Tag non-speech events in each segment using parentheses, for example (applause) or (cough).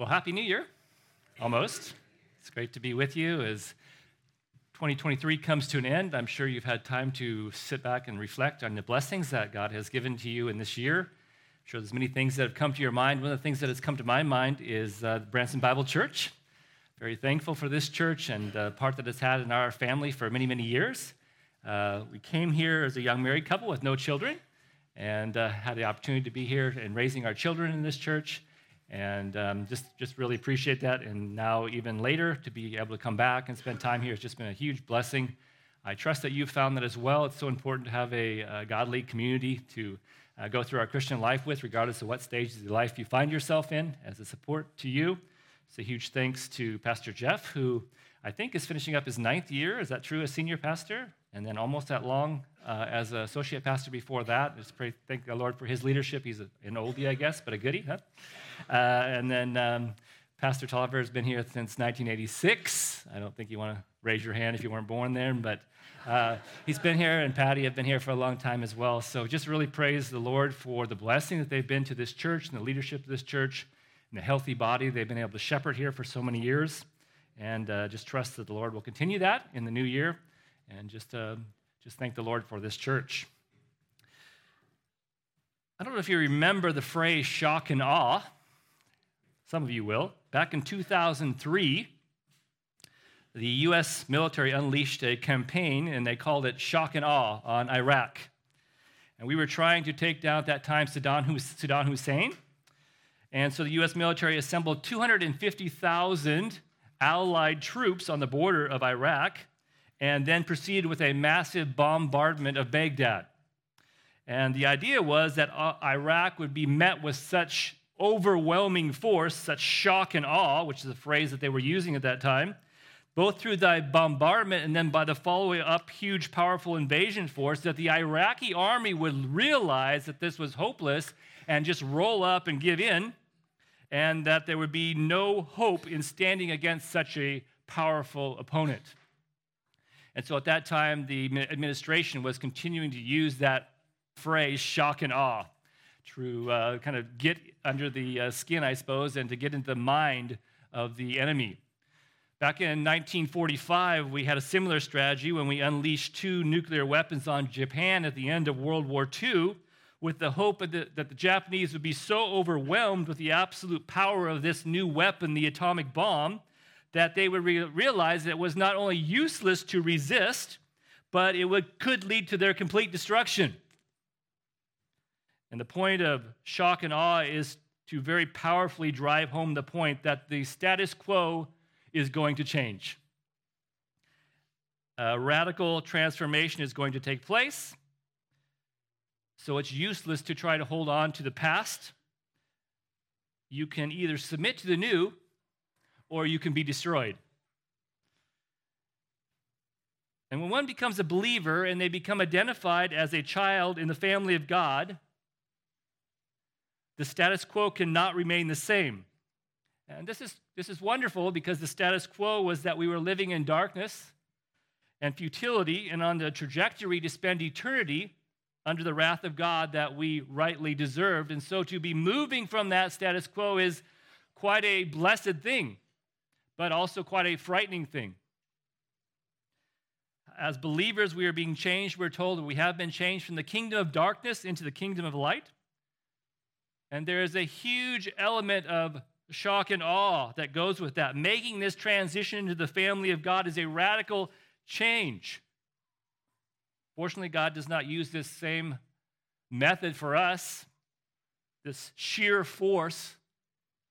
Well, Happy New Year, almost. It's great to be with you as 2023 comes to an end. I'm sure you've had time to sit back and reflect on the blessings that God has given to you in this year. I'm sure there's many things that have come to your mind. One of the things that has come to my mind is uh, Branson Bible Church. Very thankful for this church and the part that it's had in our family for many, many years. Uh, we came here as a young married couple with no children and uh, had the opportunity to be here and raising our children in this church. And um, just, just really appreciate that. And now, even later, to be able to come back and spend time here has just been a huge blessing. I trust that you've found that as well. It's so important to have a, a godly community to uh, go through our Christian life with, regardless of what stage of life you find yourself in, as a support to you. It's a huge thanks to Pastor Jeff, who I think is finishing up his ninth year. Is that true, as senior pastor? And then almost that long uh, as an associate pastor before that. Just pray, thank the Lord for his leadership. He's a, an oldie, I guess, but a goodie, huh? Uh, and then um, Pastor Tolliver has been here since 1986. I don't think you want to raise your hand if you weren't born there, but uh, he's been here, and Patty have been here for a long time as well. So just really praise the Lord for the blessing that they've been to this church and the leadership of this church and the healthy body they've been able to shepherd here for so many years. And uh, just trust that the Lord will continue that in the new year. And just, uh, just thank the Lord for this church. I don't know if you remember the phrase shock and awe. Some of you will. Back in 2003, the U.S. military unleashed a campaign, and they called it Shock and Awe on Iraq. And we were trying to take down at that time Saddam Hussein. And so the U.S. military assembled 250,000 Allied troops on the border of Iraq and then proceeded with a massive bombardment of Baghdad. And the idea was that uh, Iraq would be met with such overwhelming force, such shock and awe, which is a phrase that they were using at that time, both through the bombardment and then by the following up huge, powerful invasion force, that the Iraqi army would realize that this was hopeless and just roll up and give in, and that there would be no hope in standing against such a powerful opponent. And so at that time, the administration was continuing to use that phrase, shock and awe to uh, kind of get under the uh, skin, I suppose, and to get into the mind of the enemy. Back in 1945, we had a similar strategy when we unleashed two nuclear weapons on Japan at the end of World War II, with the hope that the, that the Japanese would be so overwhelmed with the absolute power of this new weapon, the atomic bomb, that they would re- realize that it was not only useless to resist, but it would, could lead to their complete destruction. And the point of shock and awe is to very powerfully drive home the point that the status quo is going to change. A radical transformation is going to take place. So it's useless to try to hold on to the past. You can either submit to the new or you can be destroyed. And when one becomes a believer and they become identified as a child in the family of God, the status quo cannot remain the same. And this is, this is wonderful because the status quo was that we were living in darkness and futility and on the trajectory to spend eternity under the wrath of God that we rightly deserved. And so to be moving from that status quo is quite a blessed thing, but also quite a frightening thing. As believers, we are being changed. We're told we have been changed from the kingdom of darkness into the kingdom of light. And there is a huge element of shock and awe that goes with that. Making this transition into the family of God is a radical change. Fortunately, God does not use this same method for us, this sheer force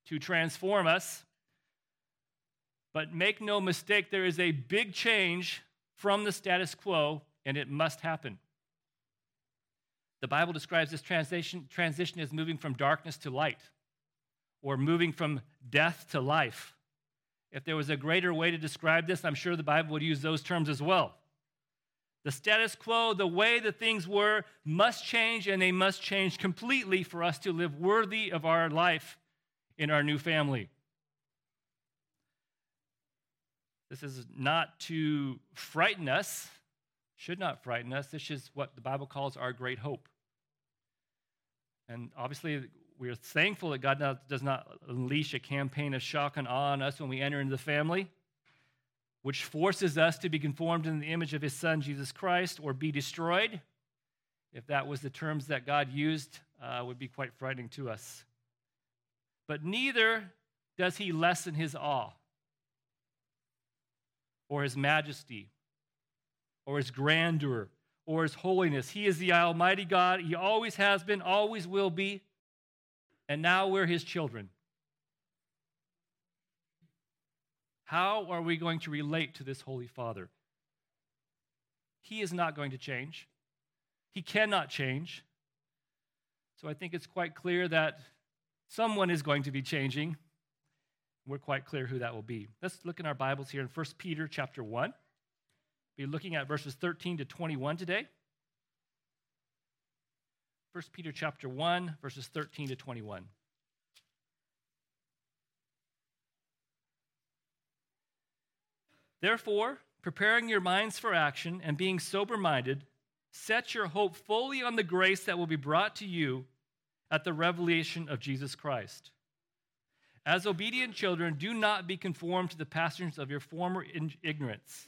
to transform us. But make no mistake, there is a big change from the status quo, and it must happen. The Bible describes this transition, transition as moving from darkness to light or moving from death to life. If there was a greater way to describe this, I'm sure the Bible would use those terms as well. The status quo, the way that things were, must change, and they must change completely for us to live worthy of our life in our new family. This is not to frighten us, should not frighten us. This is what the Bible calls our great hope. And obviously, we're thankful that God does not unleash a campaign of shock and awe on us when we enter into the family, which forces us to be conformed in the image of his son, Jesus Christ, or be destroyed. If that was the terms that God used, uh, would be quite frightening to us. But neither does he lessen his awe or his majesty or his grandeur or his holiness. He is the Almighty God. He always has been, always will be. And now we're his children. How are we going to relate to this Holy Father? He is not going to change. He cannot change. So I think it's quite clear that someone is going to be changing. We're quite clear who that will be. Let's look in our Bibles here in 1 Peter chapter 1 be looking at verses 13 to 21 today. 1 Peter chapter 1 verses 13 to 21. Therefore, preparing your minds for action and being sober minded, set your hope fully on the grace that will be brought to you at the revelation of Jesus Christ. As obedient children, do not be conformed to the passions of your former ignorance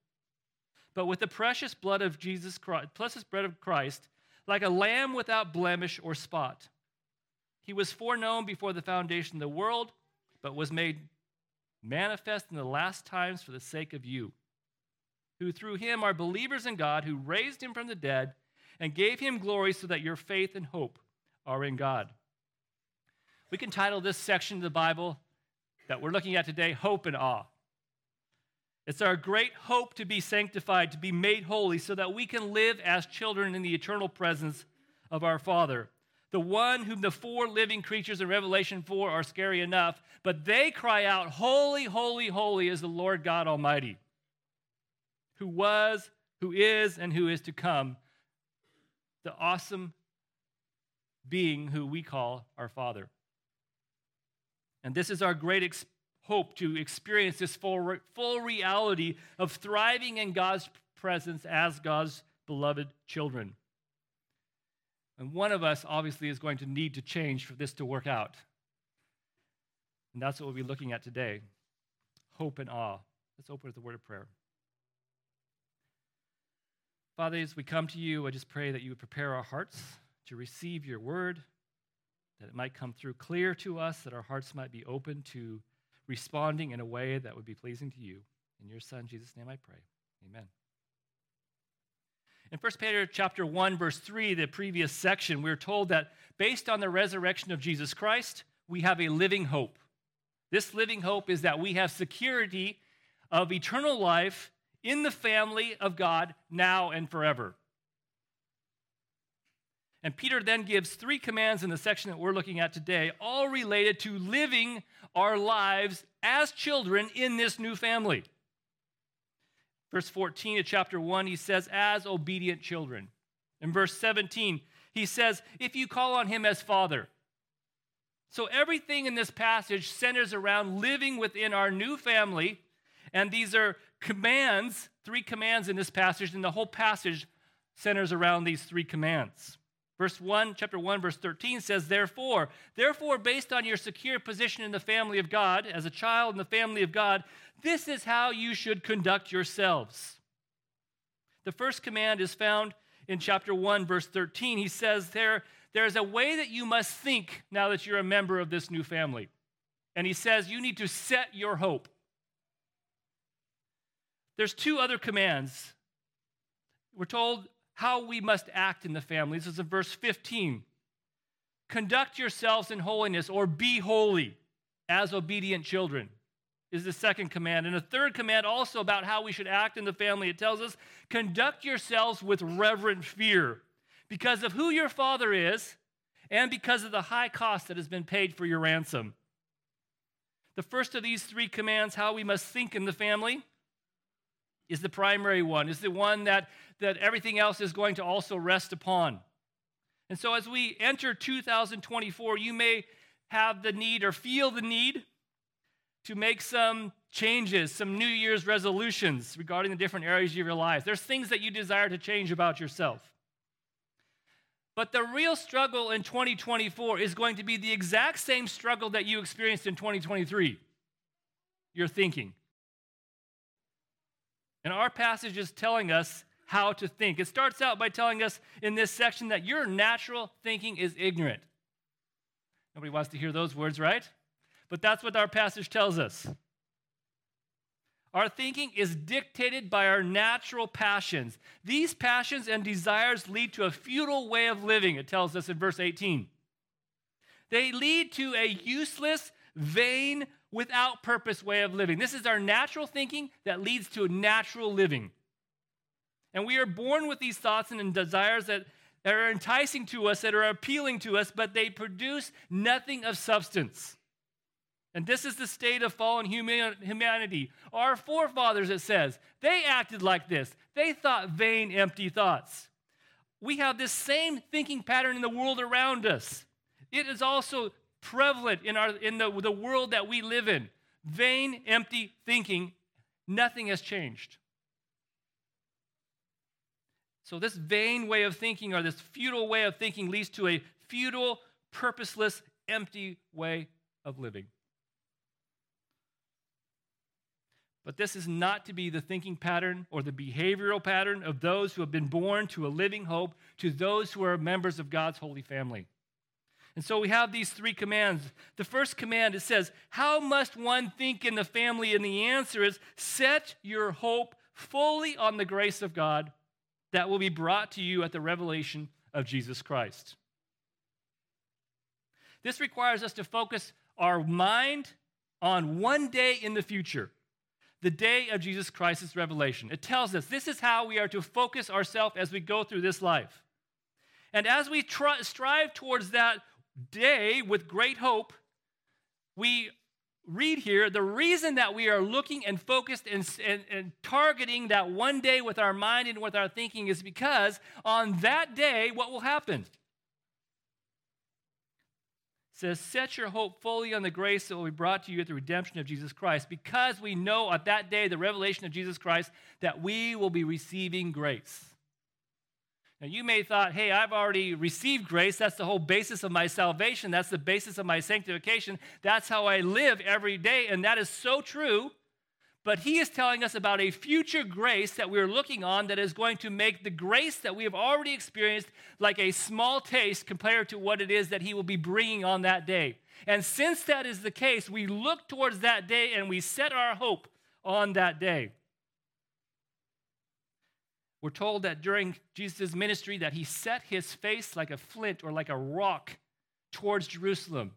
but with the precious blood of Jesus Christ, precious blood of Christ, like a lamb without blemish or spot. He was foreknown before the foundation of the world, but was made manifest in the last times for the sake of you, who through him are believers in God, who raised him from the dead and gave him glory so that your faith and hope are in God. We can title this section of the Bible that we're looking at today, Hope and Awe. It's our great hope to be sanctified, to be made holy, so that we can live as children in the eternal presence of our Father. The one whom the four living creatures in Revelation 4 are scary enough, but they cry out, Holy, holy, holy is the Lord God Almighty, who was, who is, and who is to come, the awesome being who we call our Father. And this is our great experience hope to experience this full, full reality of thriving in God's presence as God's beloved children. And one of us obviously is going to need to change for this to work out. And that's what we'll be looking at today hope and awe. Let's open with a word of prayer. Father, as we come to you, I just pray that you would prepare our hearts to receive your word, that it might come through clear to us, that our hearts might be open to responding in a way that would be pleasing to you. In your Son, Jesus' name I pray. Amen. In 1 Peter chapter 1, verse 3, the previous section, we're told that based on the resurrection of Jesus Christ, we have a living hope. This living hope is that we have security of eternal life in the family of God now and forever. And Peter then gives three commands in the section that we're looking at today, all related to living our lives as children in this new family. Verse 14 of chapter 1, he says, as obedient children. In verse 17, he says, if you call on him as father. So everything in this passage centers around living within our new family. And these are commands, three commands in this passage, and the whole passage centers around these three commands. Verse 1, chapter 1, verse 13 says, Therefore, therefore, based on your secure position in the family of God, as a child in the family of God, this is how you should conduct yourselves. The first command is found in chapter 1, verse 13. He says there, there's a way that you must think now that you're a member of this new family. And he says you need to set your hope. There's two other commands. We're told how we must act in the family. This is in verse 15. Conduct yourselves in holiness or be holy as obedient children is the second command. And a third command also about how we should act in the family. It tells us conduct yourselves with reverent fear because of who your father is and because of the high cost that has been paid for your ransom. The first of these three commands, how we must think in the family, is the primary one, is the one that, that everything else is going to also rest upon. And so as we enter 2024, you may have the need or feel the need to make some changes, some New Year's resolutions regarding the different areas of your life. There's things that you desire to change about yourself. But the real struggle in 2024 is going to be the exact same struggle that you experienced in 2023 your thinking. And our passage is telling us how to think. It starts out by telling us in this section that your natural thinking is ignorant. Nobody wants to hear those words, right? But that's what our passage tells us. Our thinking is dictated by our natural passions. These passions and desires lead to a futile way of living, it tells us in verse 18. They lead to a useless, vain, without purpose way of living. This is our natural thinking that leads to natural living. And we are born with these thoughts and desires that, that are enticing to us, that are appealing to us, but they produce nothing of substance. And this is the state of fallen humanity. Our forefathers, it says, they acted like this. They thought vain, empty thoughts. We have this same thinking pattern in the world around us. It is also prevalent in, our, in the, the world that we live in. Vain, empty thinking. Nothing has changed. So, this vain way of thinking or this futile way of thinking leads to a futile, purposeless, empty way of living. But this is not to be the thinking pattern or the behavioral pattern of those who have been born to a living hope, to those who are members of God's holy family. And so we have these three commands. The first command it says, How must one think in the family? And the answer is, Set your hope fully on the grace of God that will be brought to you at the revelation of Jesus Christ. This requires us to focus our mind on one day in the future the day of Jesus Christ's revelation. It tells us this is how we are to focus ourselves as we go through this life. And as we try, strive towards that day with great hope, we read here the reason that we are looking and focused and, and, and, targeting that one day with our mind and with our thinking is because on that day, what will happen? says, Set your hope fully on the grace that will be brought to you at the redemption of Jesus Christ, because we know at that day, the revelation of Jesus Christ, that we will be receiving grace. Now, you may have thought, hey, I've already received grace. That's the whole basis of my salvation. That's the basis of my sanctification. That's how I live every day. And that is so true. But he is telling us about a future grace that we're looking on that is going to make the grace that we have already experienced like a small taste compared to what it is that he will be bringing on that day. And since that is the case, we look towards that day and we set our hope on that day. We're told that during Jesus' ministry that he set his face like a flint or like a rock towards Jerusalem.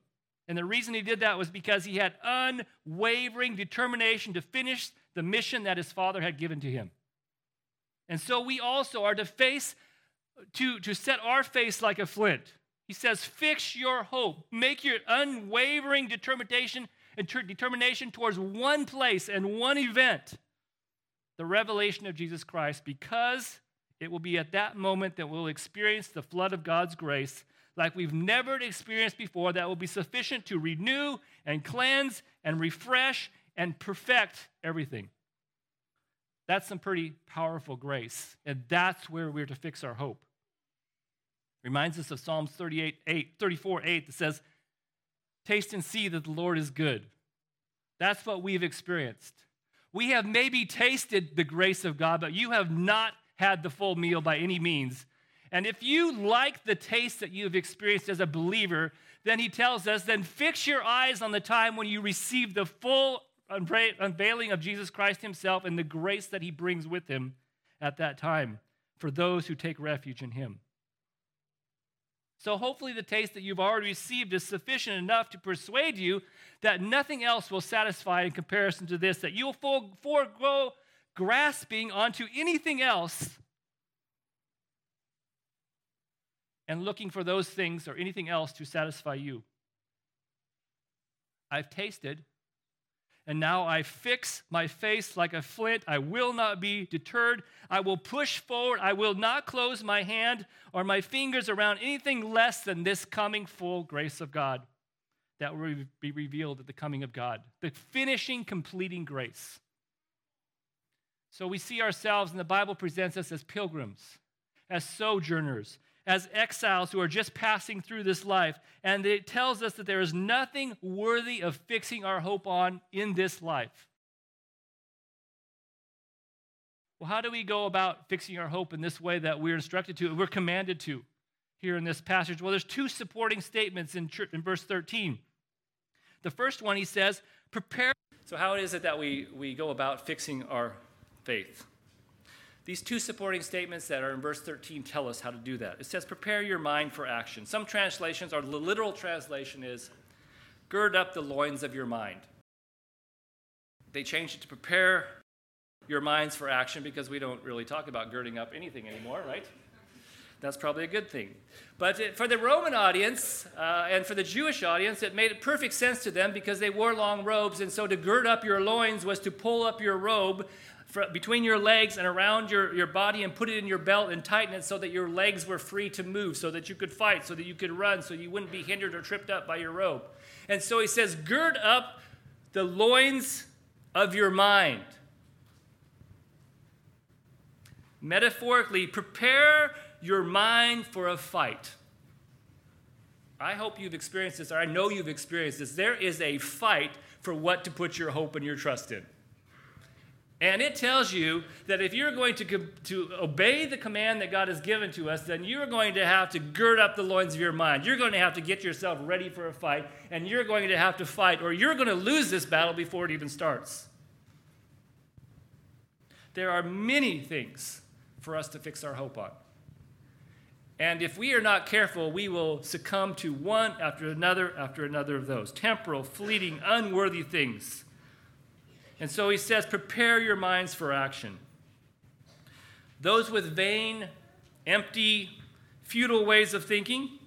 And the reason he did that was because he had unwavering determination to finish the mission that his father had given to him. And so we also are to face, to, to set our face like a flint. He says, fix your hope, make your unwavering determination, determination towards one place and one event, the revelation of Jesus Christ, because it will be at that moment that we'll experience the flood of God's grace like we've never experienced before that will be sufficient to renew and cleanse and refresh and perfect everything. That's some pretty powerful grace, and that's where we're to fix our hope. Reminds us of Psalms 38, 8, 34, 8 that says, Taste and see that the Lord is good. That's what we've experienced. We have maybe tasted the grace of God, but you have not had the full meal by any means. And if you like the taste that you've experienced as a believer, then he tells us, then fix your eyes on the time when you receive the full unveiling of Jesus Christ himself and the grace that he brings with him at that time for those who take refuge in him. So, hopefully, the taste that you've already received is sufficient enough to persuade you that nothing else will satisfy in comparison to this, that you'll forego grasping onto anything else and looking for those things or anything else to satisfy you. I've tasted And now I fix my face like a flint. I will not be deterred. I will push forward. I will not close my hand or my fingers around anything less than this coming full grace of God that will be revealed at the coming of God, the finishing, completing grace. So we see ourselves, and the Bible presents us as pilgrims, as sojourners, as exiles who are just passing through this life. And it tells us that there is nothing worthy of fixing our hope on in this life. Well, how do we go about fixing our hope in this way that we're instructed to, we're commanded to here in this passage? Well, there's two supporting statements in, in verse 13. The first one, he says, prepare. So, how is it that we, we go about fixing our faith? These two supporting statements that are in verse 13 tell us how to do that. It says, prepare your mind for action. Some translations, or the literal translation is, gird up the loins of your mind. They changed it to prepare your minds for action because we don't really talk about girding up anything anymore, right? That's probably a good thing. But it, for the Roman audience uh, and for the Jewish audience, it made perfect sense to them because they wore long robes. And so to gird up your loins was to pull up your robe between your legs and around your, your body and put it in your belt and tighten it so that your legs were free to move, so that you could fight, so that you could run, so you wouldn't be hindered or tripped up by your robe. And so he says, gird up the loins of your mind. Metaphorically, prepare your mind for a fight. I hope you've experienced this, or I know you've experienced this. There is a fight for what to put your hope and your trust in. And it tells you that if you're going to, to obey the command that God has given to us, then you're going to have to gird up the loins of your mind. You're going to have to get yourself ready for a fight, and you're going to have to fight, or you're going to lose this battle before it even starts. There are many things for us to fix our hope on. And if we are not careful, we will succumb to one after another after another of those temporal, fleeting, unworthy things. And so he says, prepare your minds for action. Those with vain, empty, futile ways of thinking,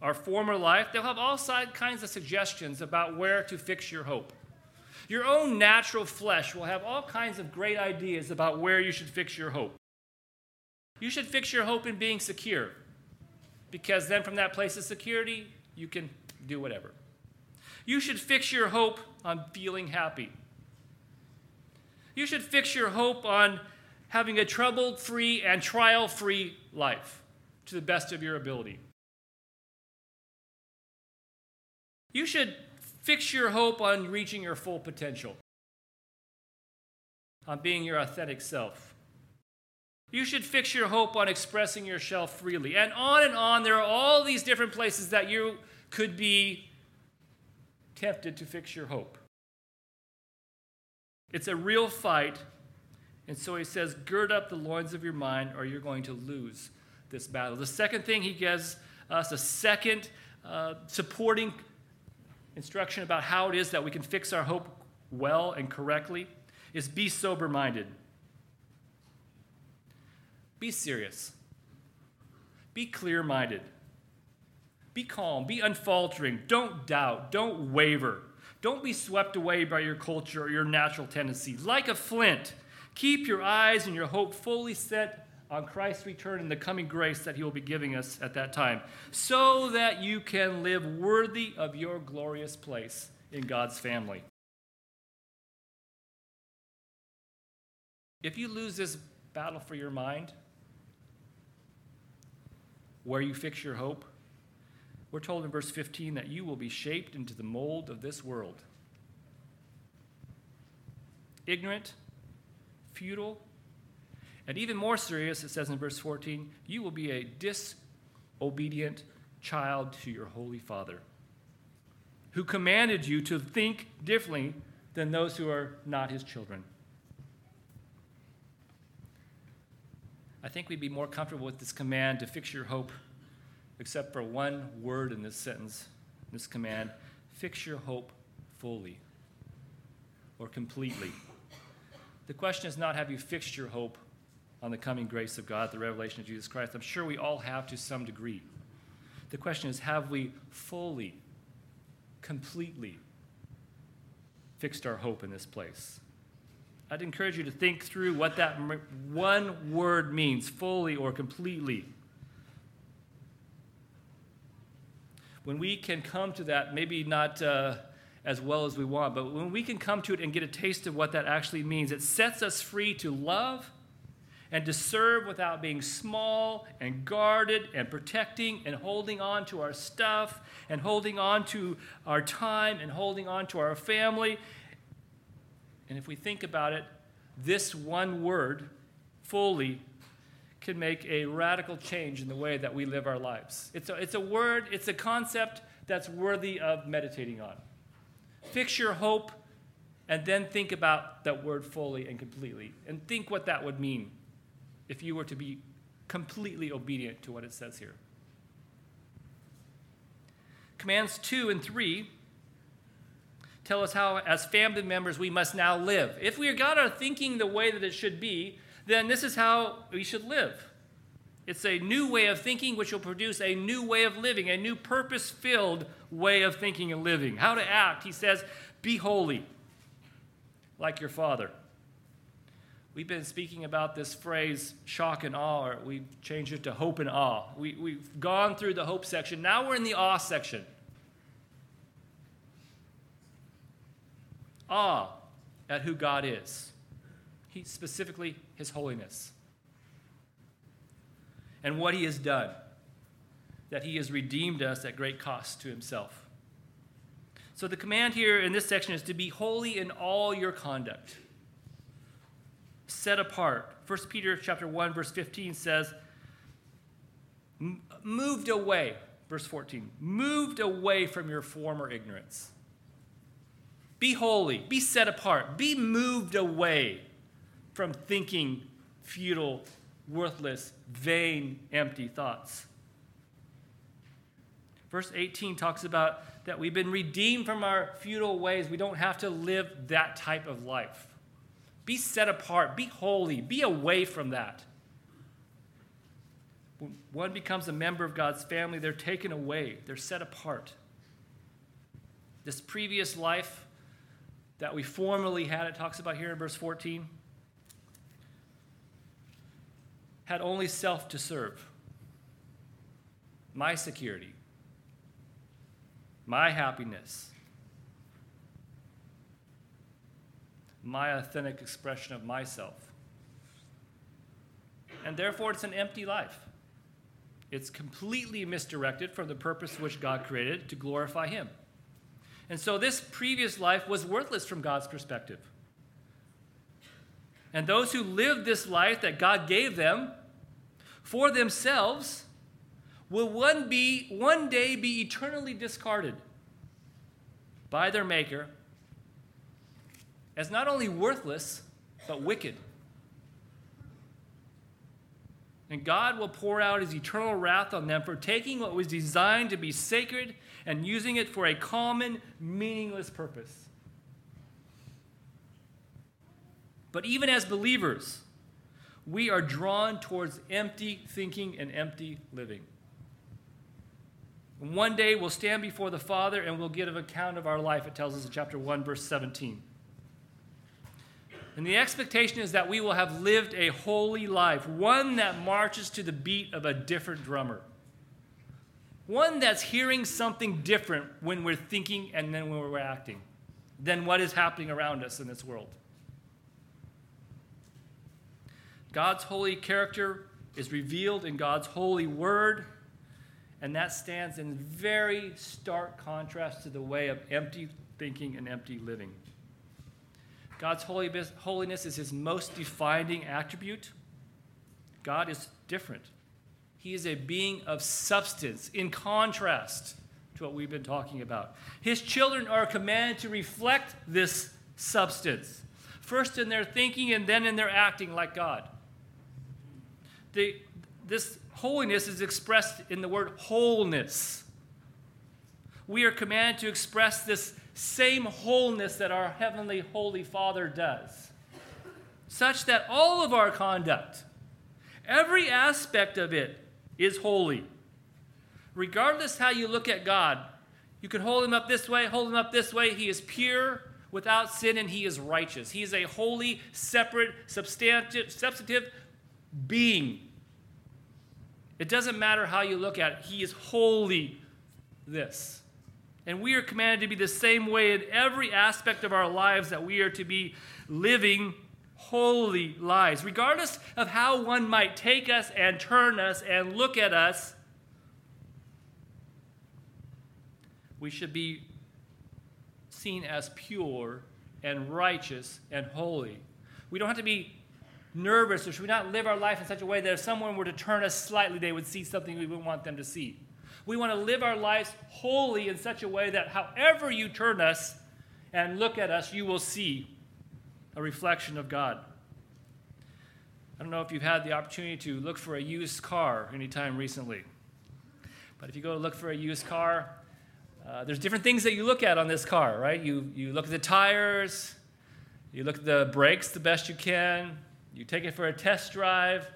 our former life, they'll have all kinds of suggestions about where to fix your hope. Your own natural flesh will have all kinds of great ideas about where you should fix your hope. You should fix your hope in being secure, because then from that place of security, you can do whatever. You should fix your hope on feeling happy. You should fix your hope on having a trouble free and trial free life to the best of your ability. You should fix your hope on reaching your full potential, on being your authentic self. You should fix your hope on expressing yourself freely. And on and on, there are all these different places that you could be tempted to fix your hope. It's a real fight. And so he says, gird up the loins of your mind, or you're going to lose this battle. The second thing he gives us, a second uh, supporting instruction about how it is that we can fix our hope well and correctly, is be sober minded. Be serious. Be clear minded. Be calm. Be unfaltering. Don't doubt. Don't waver. Don't be swept away by your culture or your natural tendencies. Like a flint, keep your eyes and your hope fully set on Christ's return and the coming grace that He will be giving us at that time, so that you can live worthy of your glorious place in God's family. If you lose this battle for your mind, where you fix your hope? We're told in verse 15 that you will be shaped into the mold of this world. Ignorant, futile, and even more serious, it says in verse 14, you will be a disobedient child to your holy Father, who commanded you to think differently than those who are not his children. I think we'd be more comfortable with this command to fix your hope, except for one word in this sentence, this command fix your hope fully or completely. The question is not have you fixed your hope on the coming grace of God, the revelation of Jesus Christ. I'm sure we all have to some degree. The question is have we fully, completely fixed our hope in this place. I'd encourage you to think through what that one word means, fully or completely. When we can come to that, maybe not uh, as well as we want, but when we can come to it and get a taste of what that actually means, it sets us free to love and to serve without being small and guarded and protecting and holding on to our stuff and holding on to our time and holding on to our family. And if we think about it, this one word fully can make a radical change in the way that we live our lives. It's a, it's a word, it's a concept that's worthy of meditating on. Fix your hope and then think about that word fully and completely and think what that would mean if you were to be completely obedient to what it says here. Commands 2 and 3 tell us how, as family members, we must now live. If we got our thinking the way that it should be, then this is how we should live. It's a new way of thinking which will produce a new way of living, a new purpose filled way of thinking and living. How to act, he says, be holy, like your Father. We've been speaking about this phrase, shock and awe, or we've changed it to hope and awe. We, we've gone through the hope section. Now we're in the awe section. Awe at who God is, he, specifically His holiness, and what He has done, that He has redeemed us at great cost to Himself. So the command here in this section is to be holy in all your conduct set apart. 1 Peter chapter 1 verse 15 says moved away verse 14 moved away from your former ignorance. Be holy, be set apart, be moved away from thinking futile, worthless, vain, empty thoughts. Verse 18 talks about that we've been redeemed from our futile ways. We don't have to live that type of life. Be set apart, be holy, be away from that. When one becomes a member of God's family, they're taken away, they're set apart. This previous life that we formerly had, it talks about here in verse 14, had only self to serve, my security, my happiness, my authentic expression of myself. And therefore, it's an empty life. It's completely misdirected from the purpose which God created to glorify Him. And so, this previous life was worthless from God's perspective. And those who lived this life that God gave them for themselves will one, be, one day be eternally discarded by their Maker as not only worthless, but wicked. And God will pour out his eternal wrath on them for taking what was designed to be sacred and using it for a common, meaningless purpose. But even as believers, we are drawn towards empty thinking and empty living. One day we'll stand before the Father and we'll give an account of our life, it tells us in chapter 1, verse 17. And the expectation is that we will have lived a holy life, one that marches to the beat of a different drummer, one that's hearing something different when we're thinking and then when we're acting than what is happening around us in this world. God's holy character is revealed in God's holy word, and that stands in very stark contrast to the way of empty thinking and empty living. God's holiness is his most defining attribute. God is different. He is a being of substance, in contrast to what we've been talking about. His children are commanded to reflect this substance, first in their thinking and then in their acting like God. The, this holiness is expressed in the word wholeness. We are commanded to express this same wholeness that our Heavenly Holy Father does, such that all of our conduct, every aspect of it, is holy. Regardless how you look at God, you can hold him up this way, hold him up this way. He is pure without sin, and he is righteous. He is a holy, separate, substantive, substantive being. It doesn't matter how you look at it, he is holy, this. And we are commanded to be the same way in every aspect of our lives that we are to be living holy lives. Regardless of how one might take us and turn us and look at us, we should be seen as pure and righteous and holy. We don't have to be nervous or should we not live our life in such a way that if someone were to turn us slightly, they would see something we wouldn't want them to see. We want to live our lives wholly in such a way that however you turn us and look at us, you will see a reflection of God. I don't know if you've had the opportunity to look for a used car anytime recently. But if you go to look for a used car, uh, there's different things that you look at on this car, right? You, you look at the tires, you look at the brakes the best you can, you take it for a test drive,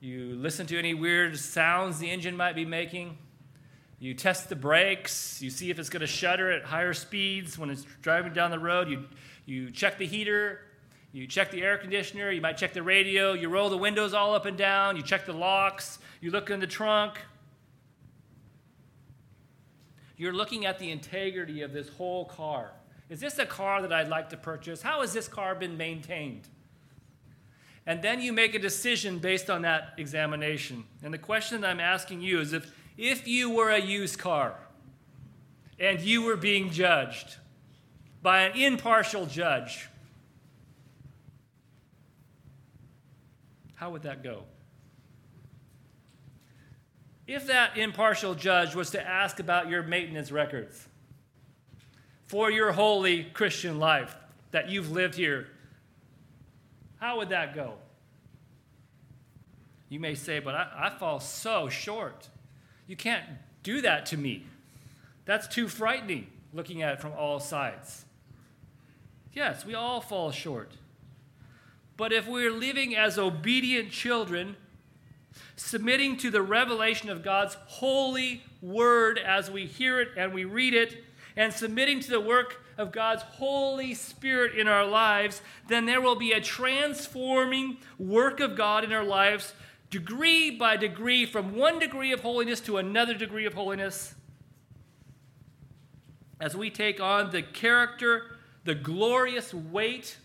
you listen to any weird sounds the engine might be making. You test the brakes, you see if it's going to shudder at higher speeds when it's driving down the road. You, you check the heater, you check the air conditioner, you might check the radio, you roll the windows all up and down, you check the locks, you look in the trunk. You're looking at the integrity of this whole car. Is this a car that I'd like to purchase? How has this car been maintained? And then you make a decision based on that examination. And the question that I'm asking you is if if you were a used car and you were being judged by an impartial judge, how would that go? If that impartial judge was to ask about your maintenance records for your holy Christian life that you've lived here, how would that go? You may say, but I, I fall so short. You can't do that to me. That's too frightening, looking at it from all sides. Yes, we all fall short. But if we're living as obedient children, submitting to the revelation of God's holy word as we hear it and we read it, and submitting to the work of God's Holy Spirit in our lives, then there will be a transforming work of God in our lives degree by degree, from one degree of holiness to another degree of holiness, as we take on the character, the glorious weight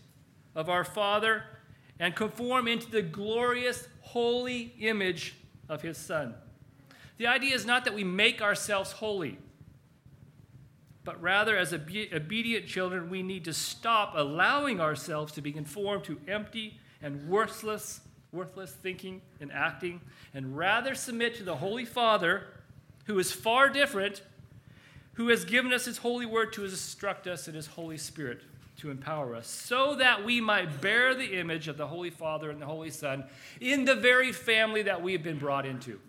of our Father, and conform into the glorious, holy image of His Son. The idea is not that we make ourselves holy, but rather, as obedient children, we need to stop allowing ourselves to be conformed to empty and worthless worthless thinking and acting, and rather submit to the Holy Father, who is far different, who has given us his holy word to instruct us in his Holy Spirit to empower us, so that we might bear the image of the Holy Father and the Holy Son in the very family that we have been brought into.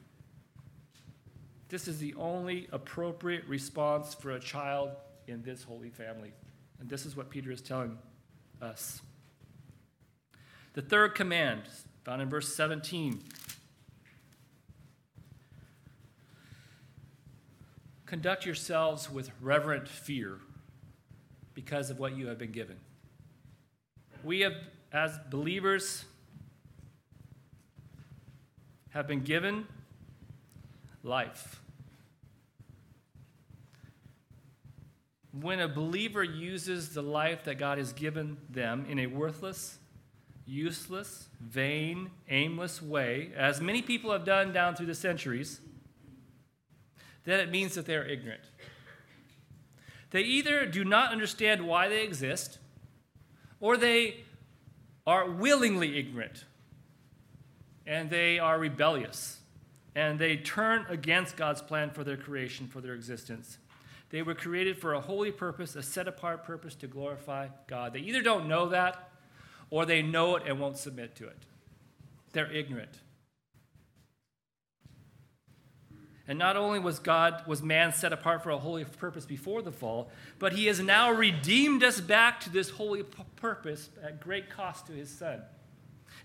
This is the only appropriate response for a child in this holy family. And this is what Peter is telling us. The third command found in verse 17. Conduct yourselves with reverent fear because of what you have been given. We have, as believers, have been given life. When a believer uses the life that God has given them in a worthless, useless, vain, aimless way, as many people have done down through the centuries, then it means that they're ignorant. They either do not understand why they exist, or they are willingly ignorant, and they are rebellious, and they turn against God's plan for their creation, for their existence. They were created for a holy purpose, a set apart purpose to glorify God. They either don't know that, or they know it and won't submit to it. They're ignorant. And not only was God, was man set apart for a holy purpose before the fall, but he has now redeemed us back to this holy purpose at great cost to his son.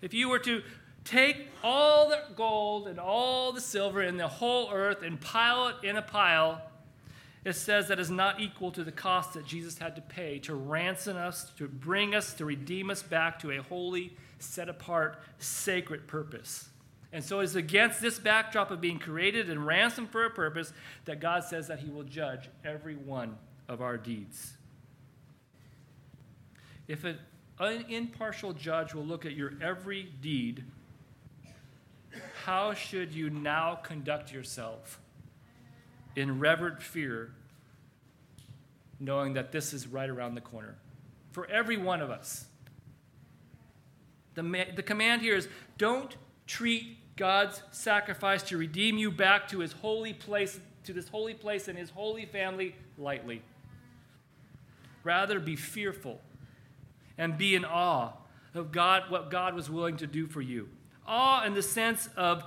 If you were to take all the gold and all the silver in the whole earth and pile it in a pile, it says that is not equal to the cost that Jesus had to pay to ransom us, to bring us, to redeem us back to a holy, set apart, sacred purpose. And so it's against this backdrop of being created and ransomed for a purpose that God says that He will judge every one of our deeds. If an impartial judge will look at your every deed, how should you now conduct yourself? in reverent fear, knowing that this is right around the corner for every one of us. The, ma- the command here is don't treat God's sacrifice to redeem you back to his holy place, to this holy place and his holy family lightly. Rather, be fearful and be in awe of God, what God was willing to do for you. Awe in the sense of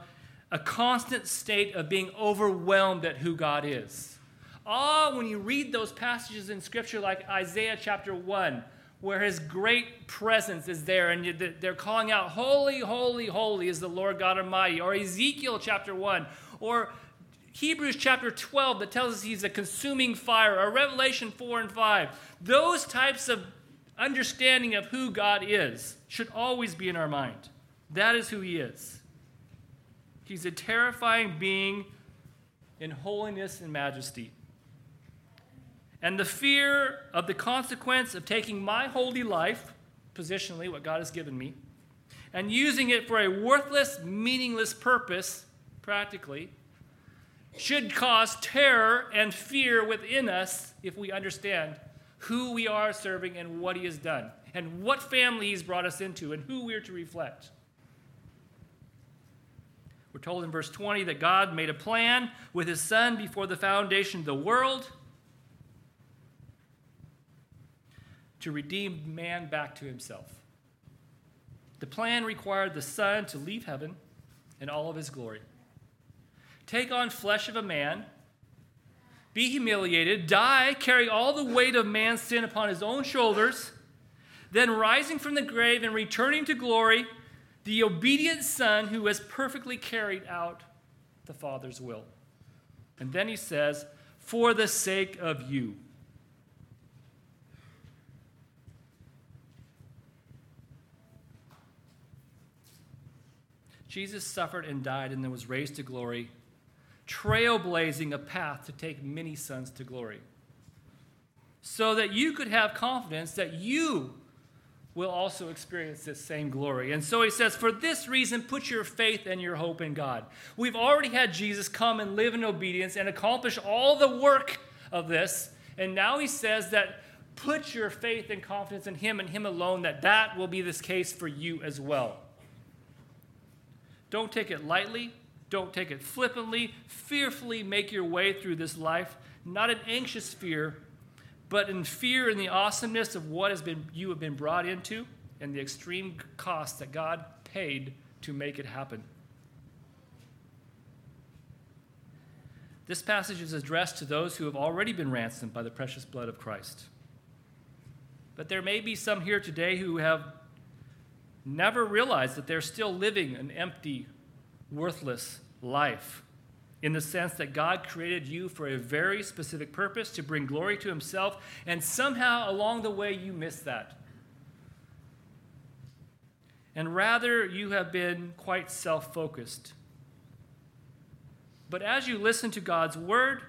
a constant state of being overwhelmed at who God is. Ah, when you read those passages in Scripture like Isaiah chapter 1, where his great presence is there and they're calling out, Holy, holy, holy is the Lord God Almighty, or Ezekiel chapter 1, or Hebrews chapter 12 that tells us he's a consuming fire, or Revelation 4 and 5. Those types of understanding of who God is should always be in our mind. That is who he is. He's a terrifying being in holiness and majesty. And the fear of the consequence of taking my holy life, positionally, what God has given me, and using it for a worthless, meaningless purpose, practically, should cause terror and fear within us if we understand who we are serving and what He has done, and what family He's brought us into, and who we're to reflect. We're told in verse 20 that God made a plan with his son before the foundation of the world to redeem man back to himself. The plan required the son to leave heaven in all of his glory, take on flesh of a man, be humiliated, die, carry all the weight of man's sin upon his own shoulders, then rising from the grave and returning to glory the obedient son who has perfectly carried out the Father's will. And then he says, for the sake of you. Jesus suffered and died and then was raised to glory, trailblazing a path to take many sons to glory. So that you could have confidence that you will also experience this same glory. And so he says, For this reason, put your faith and your hope in God. We've already had Jesus come and live in obedience and accomplish all the work of this. And now he says that put your faith and confidence in him and him alone, that that will be this case for you as well. Don't take it lightly. Don't take it flippantly. Fearfully make your way through this life. Not an anxious fear, but in fear and the awesomeness of what has been you have been brought into and the extreme cost that God paid to make it happen. This passage is addressed to those who have already been ransomed by the precious blood of Christ. But there may be some here today who have never realized that they're still living an empty, worthless life in the sense that God created you for a very specific purpose to bring glory to Himself, and somehow along the way you missed that. And rather, you have been quite self focused. But as you listen to God's Word,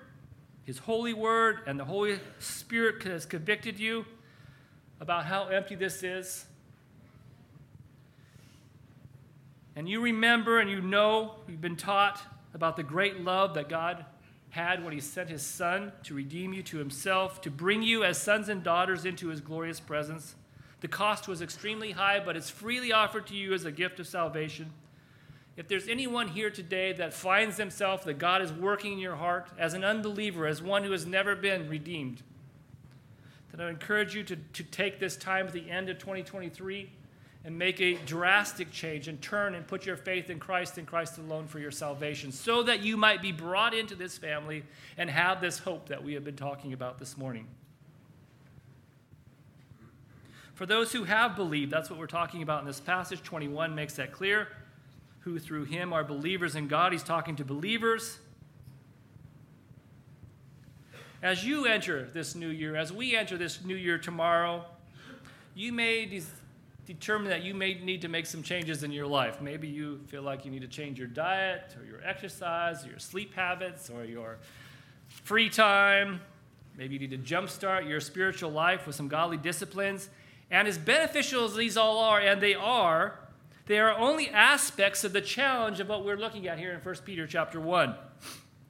His holy Word, and the Holy Spirit has convicted you about how empty this is, and you remember and you know, you've been taught about the great love that God had when he sent his son to redeem you to himself, to bring you as sons and daughters into his glorious presence. The cost was extremely high, but it's freely offered to you as a gift of salvation. If there's anyone here today that finds themselves that God is working in your heart as an unbeliever, as one who has never been redeemed, then I encourage you to, to take this time at the end of 2023 and make a drastic change and turn and put your faith in Christ and Christ alone for your salvation, so that you might be brought into this family and have this hope that we have been talking about this morning. For those who have believed, that's what we're talking about in this passage. 21 makes that clear. Who through him are believers in God. He's talking to believers. as you enter this new year, as we enter this new year tomorrow, you may de- determine that you may need to make some changes in your life. Maybe you feel like you need to change your diet or your exercise, or your sleep habits, or your free time. Maybe you need to jumpstart your spiritual life with some godly disciplines. And as beneficial as these all are, and they are, they are only aspects of the challenge of what we're looking at here in 1 Peter chapter 1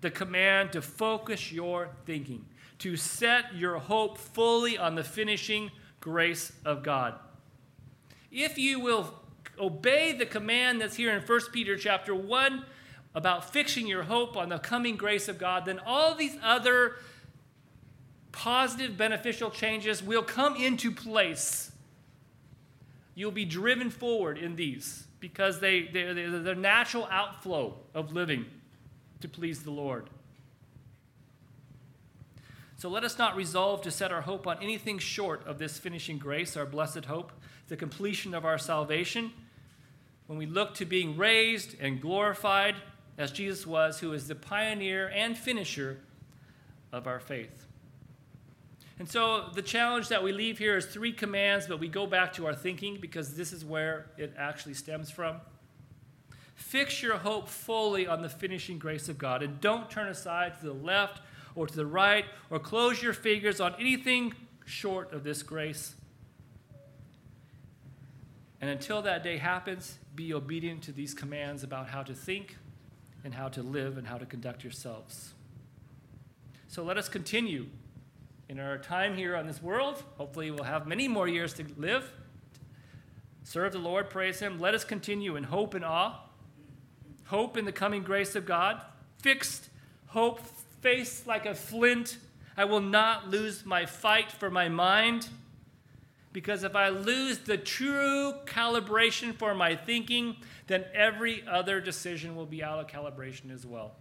the command to focus your thinking, to set your hope fully on the finishing grace of God. If you will obey the command that's here in 1 Peter chapter 1 about fixing your hope on the coming grace of God, then all these other positive, beneficial changes will come into place. You'll be driven forward in these because they, they're, they're the natural outflow of living to please the Lord. So let us not resolve to set our hope on anything short of this finishing grace, our blessed hope, the completion of our salvation. When we look to being raised and glorified as Jesus was, who is the pioneer and finisher of our faith. And so the challenge that we leave here is three commands, but we go back to our thinking because this is where it actually stems from. Fix your hope fully on the finishing grace of God and don't turn aside to the left or to the right or close your fingers on anything short of this grace. And until that day happens, be obedient to these commands about how to think and how to live and how to conduct yourselves. So let us continue in our time here on this world. Hopefully, we'll have many more years to live. Serve the Lord, praise Him. Let us continue in hope and awe hope in the coming grace of God, fixed hope, face like a flint. I will not lose my fight for my mind. Because if I lose the true calibration for my thinking, then every other decision will be out of calibration as well.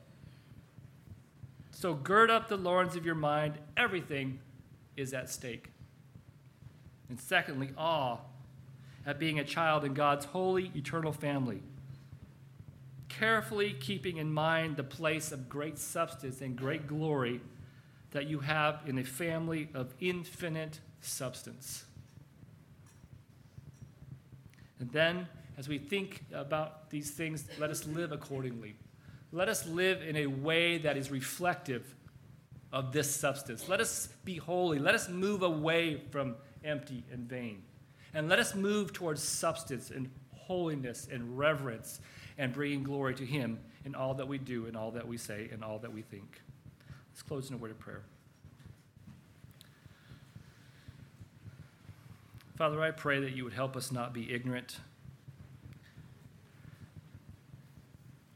So gird up the loins of your mind. Everything is at stake. And secondly, awe at being a child in God's holy, eternal family carefully keeping in mind the place of great substance and great glory that you have in a family of infinite substance. And then, as we think about these things, let us live accordingly. Let us live in a way that is reflective of this substance. Let us be holy. Let us move away from empty and vain. And let us move towards substance and holiness and reverence and bringing glory to Him in all that we do, in all that we say, in all that we think. Let's close in a word of prayer. Father, I pray that you would help us not be ignorant.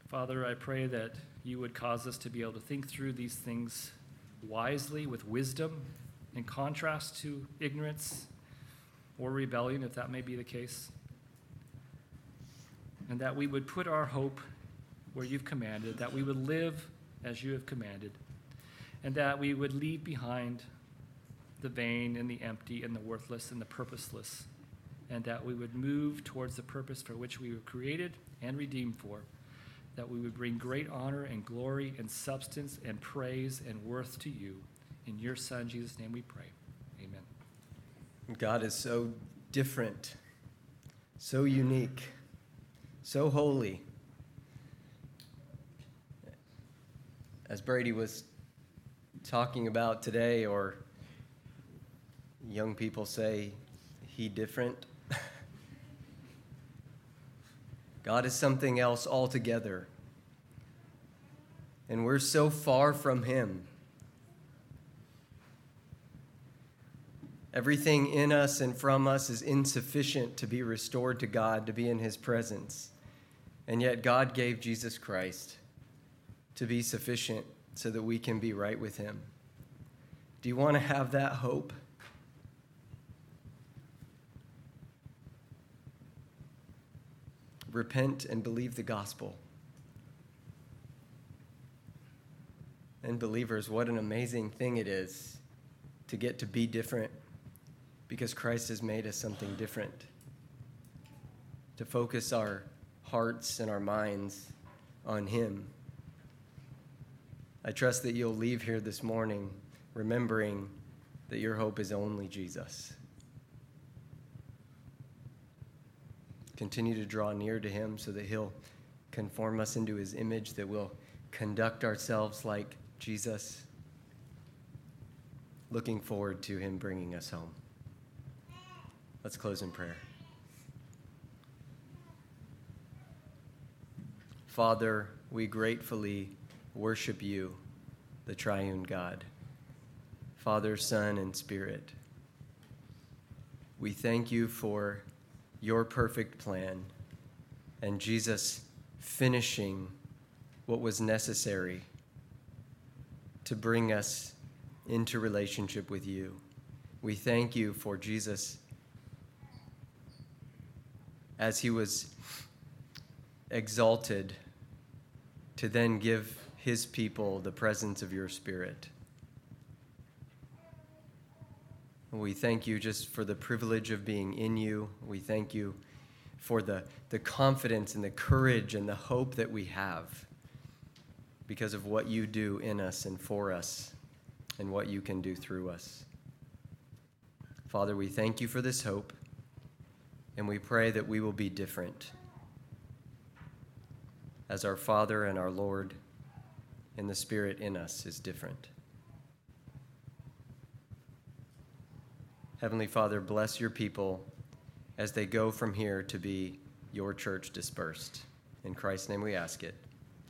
Father, I pray that you would cause us to be able to think through these things wisely with wisdom in contrast to ignorance or rebellion, if that may be the case and that we would put our hope where you've commanded, that we would live as you have commanded, and that we would leave behind the vain and the empty and the worthless and the purposeless, and that we would move towards the purpose for which we were created and redeemed for, that we would bring great honor and glory and substance and praise and worth to you. In your Son, Jesus' name we pray. Amen. God is so different, so unique so holy. As Brady was talking about today, or young people say, he different. (laughs) God is something else altogether. And we're so far from Him. Everything in us and from us is insufficient to be restored to God, to be in His presence. And yet, God gave Jesus Christ to be sufficient so that we can be right with Him. Do you want to have that hope? Repent and believe the gospel. And, believers, what an amazing thing it is to get to be different because Christ has made us something different. To focus our hearts and our minds on Him. I trust that you'll leave here this morning remembering that your hope is only Jesus. Continue to draw near to him so that he'll conform us into his image, that we'll conduct ourselves like Jesus. Looking forward to him bringing us home. Let's close in prayer. Father, we gratefully worship you, the triune God, Father, Son, and Spirit. We thank you for your perfect plan and Jesus finishing what was necessary to bring us into relationship with you. We thank you for Jesus as he was exalted to then give his people the presence of your Spirit. We thank you just for the privilege of being in you. We thank you for the, the confidence and the courage and the hope that we have because of what you do in us and for us and what you can do through us. Father, we thank you for this hope and we pray that we will be different as our Father and our Lord and the Spirit in us is different. Heavenly Father, bless your people as they go from here to be your church dispersed. In Christ's name we ask it.